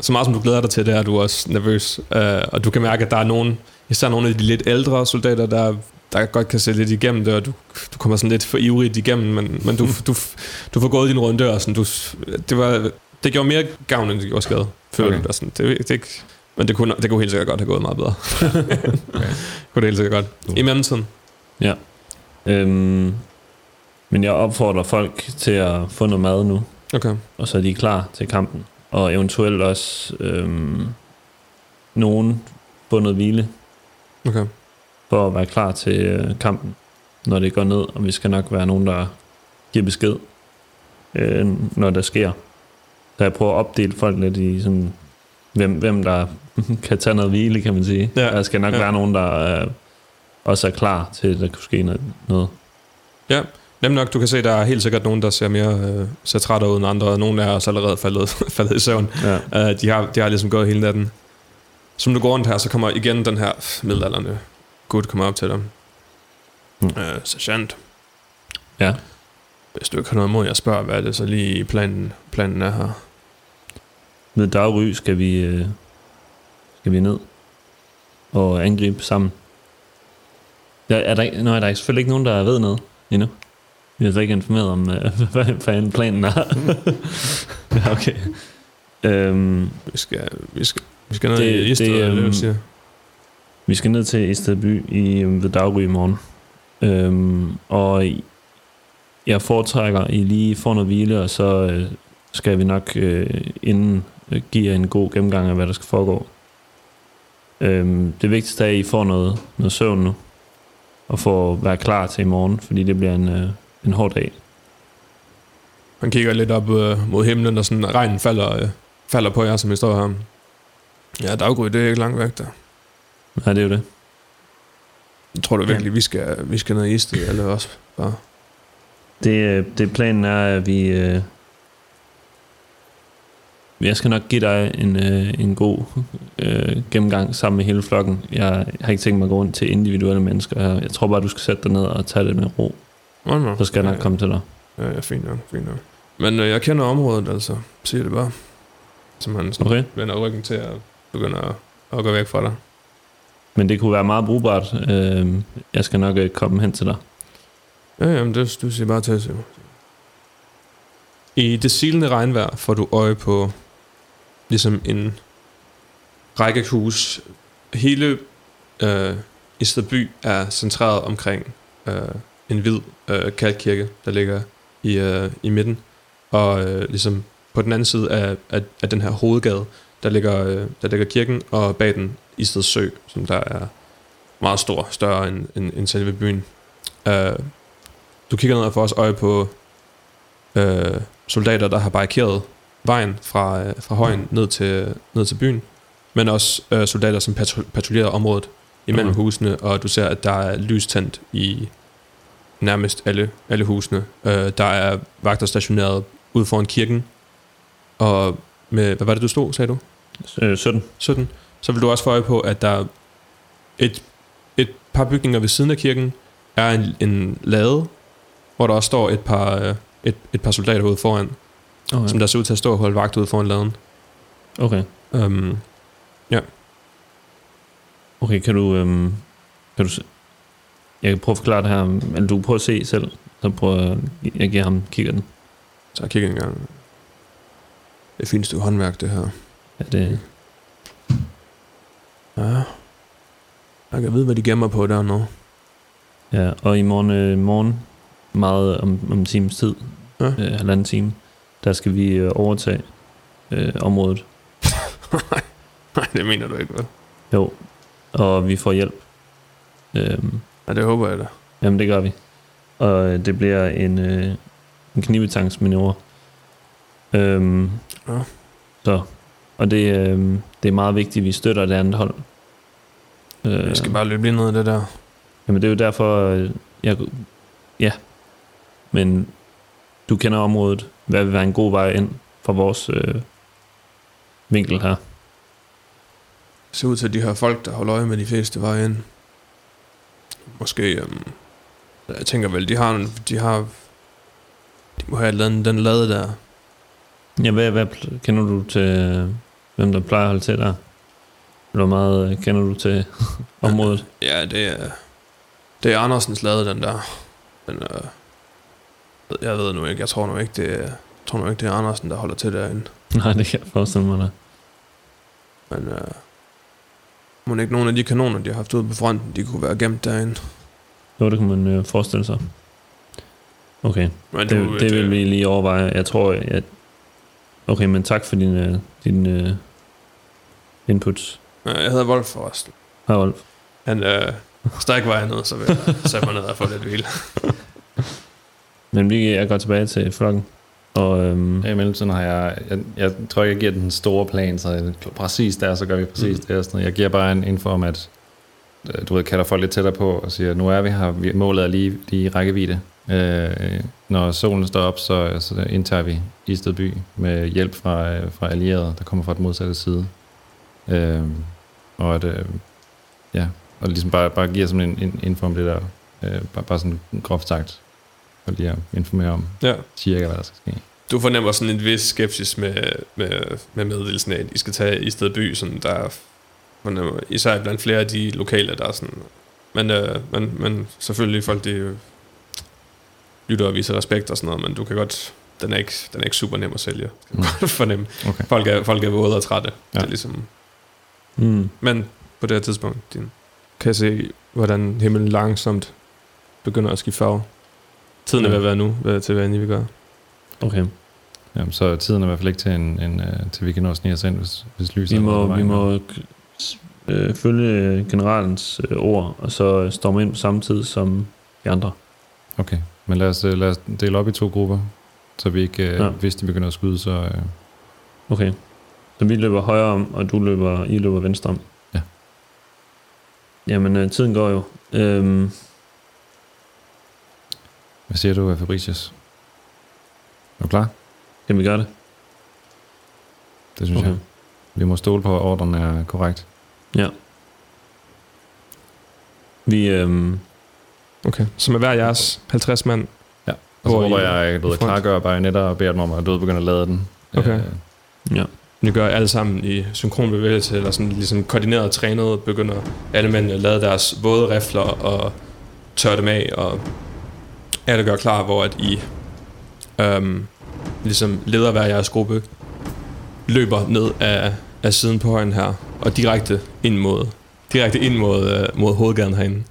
så meget som du glæder dig til det, er du også nervøs. Uh, og du kan mærke, at der er nogen, især nogle af de lidt ældre soldater, der, der godt kan se lidt igennem det, og du, du kommer sådan lidt for ivrigt igennem, men, men du, du, du får gået din runde, og sådan, du, det, var, det gjorde mere gavn, end det gjorde skade, føler okay. du. Sådan, det, det, men det kunne, det kunne helt sikkert godt have gået meget bedre. okay. kunne det helt sikkert godt. Uh. I mellemtiden. Ja. Øhm, men jeg opfordrer folk til at få noget mad nu. Okay. Og så er de klar til kampen og eventuelt også øhm, nogen bundet hvile. Okay. For at være klar til øh, kampen, når det går ned, og vi skal nok være nogen, der giver besked, øh, når der sker. Så jeg prøver at opdele folk lidt i sådan, hvem, hvem der kan tage noget hvile, kan man sige. Ja. Der skal nok ja. være nogen, der øh, også er klar til, at der kunne ske noget. Ja, Nemt nok, du kan se, der er helt sikkert nogen, der ser mere øh, ser træt ud end andre, og nogle er også allerede faldet, faldet i søvn. Ja. Uh, de, har, de har ligesom gået hele natten. Som du går rundt her, så kommer igen den her middelalderne gut kommer op til dem. Mm. Uh, sergeant. Ja. Hvis du ikke har noget imod, jeg spørger, hvad er det så lige planen, planen er her? Med dagry skal vi, øh, skal vi ned og angribe sammen. Der, er der, nej, der er selvfølgelig ikke nogen, der ved noget endnu. Vi har så ikke informeret om, øh, hvad fanden planen er. ja, okay. Øhm, vi, skal, vi, skal, vi skal ned det, i Isted, det, øhm, det, Vi skal ned til Isted by i, øhm, ved Daggry i morgen. Øhm, og jeg foretrækker, at I lige får noget hvile, og så øh, skal vi nok øh, inden øh, give jer en god gennemgang af, hvad der skal foregå. Øhm, det vigtigste er, at I får noget, noget søvn nu, og får være klar til i morgen, fordi det bliver en, øh, en hård dag. Han kigger lidt op øh, mod himlen, og sådan regnen falder, øh, falder på jer, som I står her. Ja, daggry, det er ikke langt væk der. Nej, det er jo det. Jeg tror du virkelig, ja. vi skal, vi skal ned i Isted, eller også bare? Det, øh, det planen er, at vi... Øh, jeg skal nok give dig en, øh, en god øh, gennemgang sammen med hele flokken. Jeg har ikke tænkt mig at gå rundt til individuelle mennesker her. Jeg tror bare, du skal sætte dig ned og tage det med ro. Nå, no. Så skal jeg nok ja, komme til dig. Ja, ja, fint nok, fint nok. Men øh, jeg kender området, altså. Siger det bare. Som han sådan okay. vender ryggen til at begynde at, at gå væk fra dig. Men det kunne være meget brugbart. Øh, jeg skal nok øh, komme hen til dig. Ja, jamen, det, du siger bare til, I det silende regnvejr får du øje på ligesom en række hus. Hele øh, Isterby er centreret omkring øh, en hvid øh, kalkkirke, der ligger i, øh, i midten. Og øh, ligesom på den anden side af, af, af den her hovedgade, der ligger, øh, der ligger kirken, og bag den Isted Sø, som der er meget stor, større end, end, end selve byen. Øh, du kigger ned og får også øje på øh, soldater, der har barrikeret vejen fra, øh, fra højen ned til, ned til byen, men også øh, soldater, som patruljerer området imellem okay. husene, og du ser, at der er lys tændt i nærmest alle, alle husene. Øh, der er vagter stationeret ude foran kirken, og med, hvad var det, du stod, sagde du? 17. 17. Så vil du også få øje på, at der et, et par bygninger ved siden af kirken er en, en lade, hvor der også står et par, øh, et, et par soldater ude foran, okay. som der ser ud til at stå og holde vagt ude foran laden. Okay. Um, ja. Okay, kan du, øhm, kan du? Jeg kan prøve at forklare det her, men du prøver at se selv. Så prøver jeg, jeg giver ham kigger den. Så jeg kigger en gang. Det er fint stykke håndværk, det her. Ja, det... Ja. Jeg kan vide, hvad de gemmer på der nu. Ja, og i morgen, øh, morgen meget om, om en times tid, ja. øh, halvanden time, der skal vi øh, overtage øh, området. Nej, det mener du ikke, vel? Jo, og vi får hjælp. Øhm, ja, det håber jeg da. Jamen, det gør vi. Og øh, det bliver en, øh, en knivetangsmanøvre. Øhm, ja. Så, og det, øh, det er meget vigtigt, at vi støtter det andet hold. Øh, vi skal bare løbe lige ned i det der. Jamen, det er jo derfor, øh, jeg, ja, men du kender området. Hvad vil være en god vej ind fra vores øh, vinkel her? Det ser ud til, at de har folk, der holder øje med de fleste veje ind. Måske, um, jeg tænker vel, de har, de har, de må have den, den lade der. Ja, hvad, hvad kender du til, hvem der plejer at holde til der? Hvor meget øh, kender du til området? Ja, det er, det er Andersens lade, den der. Den, øh, jeg ved nu ikke, jeg tror nu ikke, det er, jeg tror nu ikke, det er Andersen, der holder til derinde. Nej, det kan jeg forestille mig da. Men øh, må ikke nogen af de kanoner, de har haft ude på fronten, de kunne være gemt derinde. Jo, det kunne man øh, forestille sig. Okay, men det, det, det vil vi lige overveje. Jeg tror, at... Okay, men tak for din, øh, din øh, inputs. Jeg hedder Wolf forresten. Hej Wolf. Han øh, stræk vej ned, så vil jeg sætte mig ned og få lidt hvil. Men vi er godt tilbage til flokken. Og, øhm, I mellemtiden har jeg, jeg, jeg tror ikke, jeg giver den store plan, så præcis der, så gør vi præcis mm. det. Og sådan noget. Jeg giver bare en info om, at øh, du ved, kalder folk lidt tættere på og siger, nu er vi her, vi, målet er lige, lige rækkevidde. Øh, når solen står op, så, så indtager vi Istedby med hjælp fra, øh, fra allierede, der kommer fra den modsatte side. Øh, og at, øh, ja, og ligesom bare, bare giver sådan en, en info om det der, øh, bare, bare sådan groft sagt, for lige at informere om ja. cirka, hvad der skal ske. Du fornemmer sådan en vis skepsis med, med, med meddelelsen af, at I skal tage i stedet by, sådan der fornemmer, især blandt flere af de lokale, der er sådan, men, øh, men, men selvfølgelig folk, de lytter og viser respekt og sådan noget, men du kan godt, den er ikke, den er ikke super nem at sælge. Mm. fornemme. Okay. Folk, er, folk er våde og trætte. Ja. Det er ligesom, mm. Men på det her tidspunkt, din, kan jeg se, hvordan himlen langsomt begynder at skifte farve. Tiden er ved at være nu, hvad, til hvad end I vil gøre. Okay. Jamen, så tiden er i hvert fald ikke til, en, en, uh, til vi kan nå at snige os ind, hvis, hvis lyset vi må, vi må øh, følge generalens øh, ord, og så storme ind på samme tid som de andre. Okay, men lad os, øh, lad os dele op i to grupper, så vi ikke, øh, ja. hvis de begynder at skyde, så... Øh... Okay. Så vi løber højre om, og du løber, I løber venstre om. Ja. Jamen, øh, tiden går jo. Øhm. Hvad siger du, Fabricius? Er du klar? Kan vi gøre det? Det synes okay. jeg. Vi må stole på, at ordren er korrekt. Ja. Vi, øhm, okay, så med hver jeres 50 mand? Ja, og så håber jeg, at jeg klargør bajonetter og beder dem om, at du begynder at lade den. Okay. Øh, ja. Vi gør alle sammen i synkron bevægelse, eller sådan ligesom koordineret og trænet, begynder alle mænd at lade deres våde rifler og tørre dem af, og alle gør klar, hvor at I øhm, ligesom leder hver jeres gruppe, løber ned af, af siden på højen her, og direkte ind mod, direkte ind mod, øh, mod hovedgaden herinde.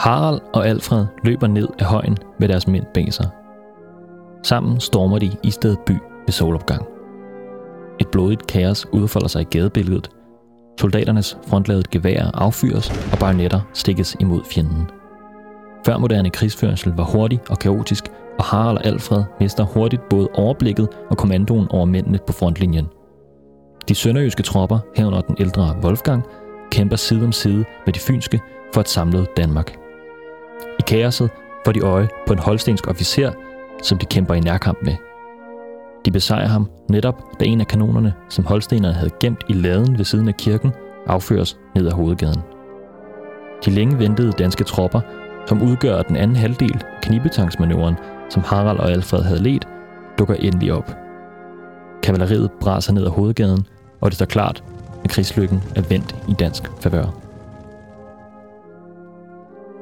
Harald og Alfred løber ned af højen med deres mænd bag sig. Sammen stormer de i stedet by ved solopgang. Et blodigt kaos udfolder sig i gadebilledet. Soldaternes frontladede gevær affyres, og bajonetter stikkes imod fjenden. Før moderne krigsførsel var hurtig og kaotisk, og Harald og Alfred mister hurtigt både overblikket og kommandoen over mændene på frontlinjen. De sønderjyske tropper, herunder den ældre Wolfgang, kæmper side om side med de fynske for et samlet Danmark. I kaoset får de øje på en holstensk officer, som de kæmper i nærkamp med. De besejrer ham netop, da en af kanonerne, som holstenerne havde gemt i laden ved siden af kirken, afføres ned ad hovedgaden. De længe ventede danske tropper, som udgør den anden halvdel af knibetangsmanøvren, som Harald og Alfred havde ledt, dukker endelig op. Kavaleriet braser ned ad hovedgaden, og det står klart, at krigslykken er vendt i dansk favør.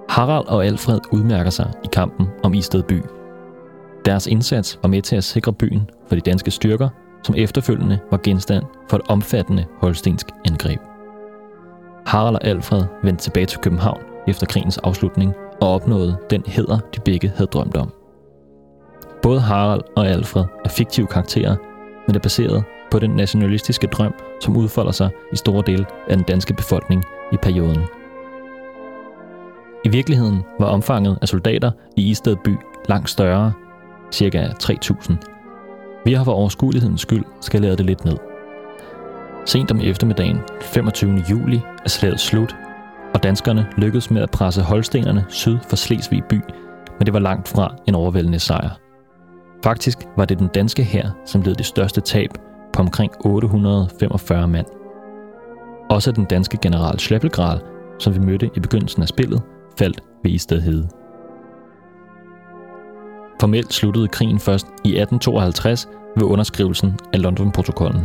Harald og Alfred udmærker sig i kampen om Isted by. Deres indsats var med til at sikre byen for de danske styrker, som efterfølgende var genstand for et omfattende holstensk angreb. Harald og Alfred vendte tilbage til København efter krigens afslutning og opnåede den heder, de begge havde drømt om. Både Harald og Alfred er fiktive karakterer, men er baseret på den nationalistiske drøm, som udfolder sig i store dele af den danske befolkning i perioden. I virkeligheden var omfanget af soldater i Isted by langt større, ca. 3.000. Vi har for overskuelighedens skyld skaleret det lidt ned. Sent om eftermiddagen 25. juli er slaget slut, og danskerne lykkedes med at presse holstenerne syd for Slesvig by, men det var langt fra en overvældende sejr. Faktisk var det den danske hær, som led det største tab på omkring 845 mand. Også den danske general Schleppelgral, som vi mødte i begyndelsen af spillet, faldt ved Istedhede. Formelt sluttede krigen først i 1852 ved underskrivelsen af London-protokollen.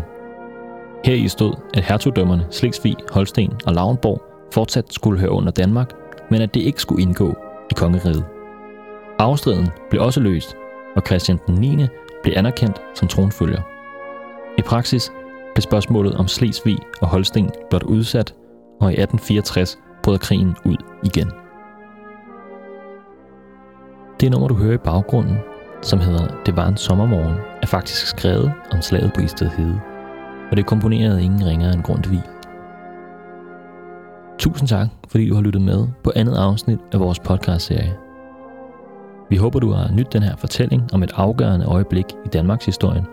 Her i stod, at hertugdømmerne Slesvig, Holsten og Lauenborg fortsat skulle høre under Danmark, men at det ikke skulle indgå i kongeriget. Afstriden blev også løst, og Christian den 9. blev anerkendt som tronfølger. I praksis blev spørgsmålet om Slesvig og Holsten blot udsat, og i 1864 brød krigen ud igen. Det nummer, du hører i baggrunden, som hedder Det var en sommermorgen, er faktisk skrevet om slaget på Isted Hede, og det komponerede ingen ringere end Grundtvig. Tusind tak, fordi du har lyttet med på andet afsnit af vores podcast-serie. Vi håber, du har nydt den her fortælling om et afgørende øjeblik i Danmarks historie,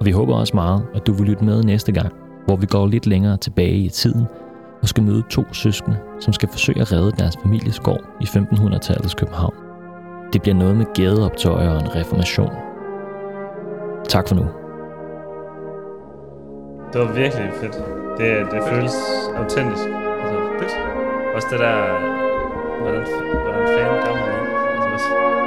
og vi håber også meget, at du vil lytte med næste gang, hvor vi går lidt længere tilbage i tiden og skal møde to søskende, som skal forsøge at redde deres families gård i 1500-tallets København. Det bliver noget med gadeoptøjer og en reformation. Tak for nu. Det var virkelig fedt. Det, det føles autentisk. Altså, fedt. Også det der, hvordan, hvordan fanden gør man Altså, hvordan holder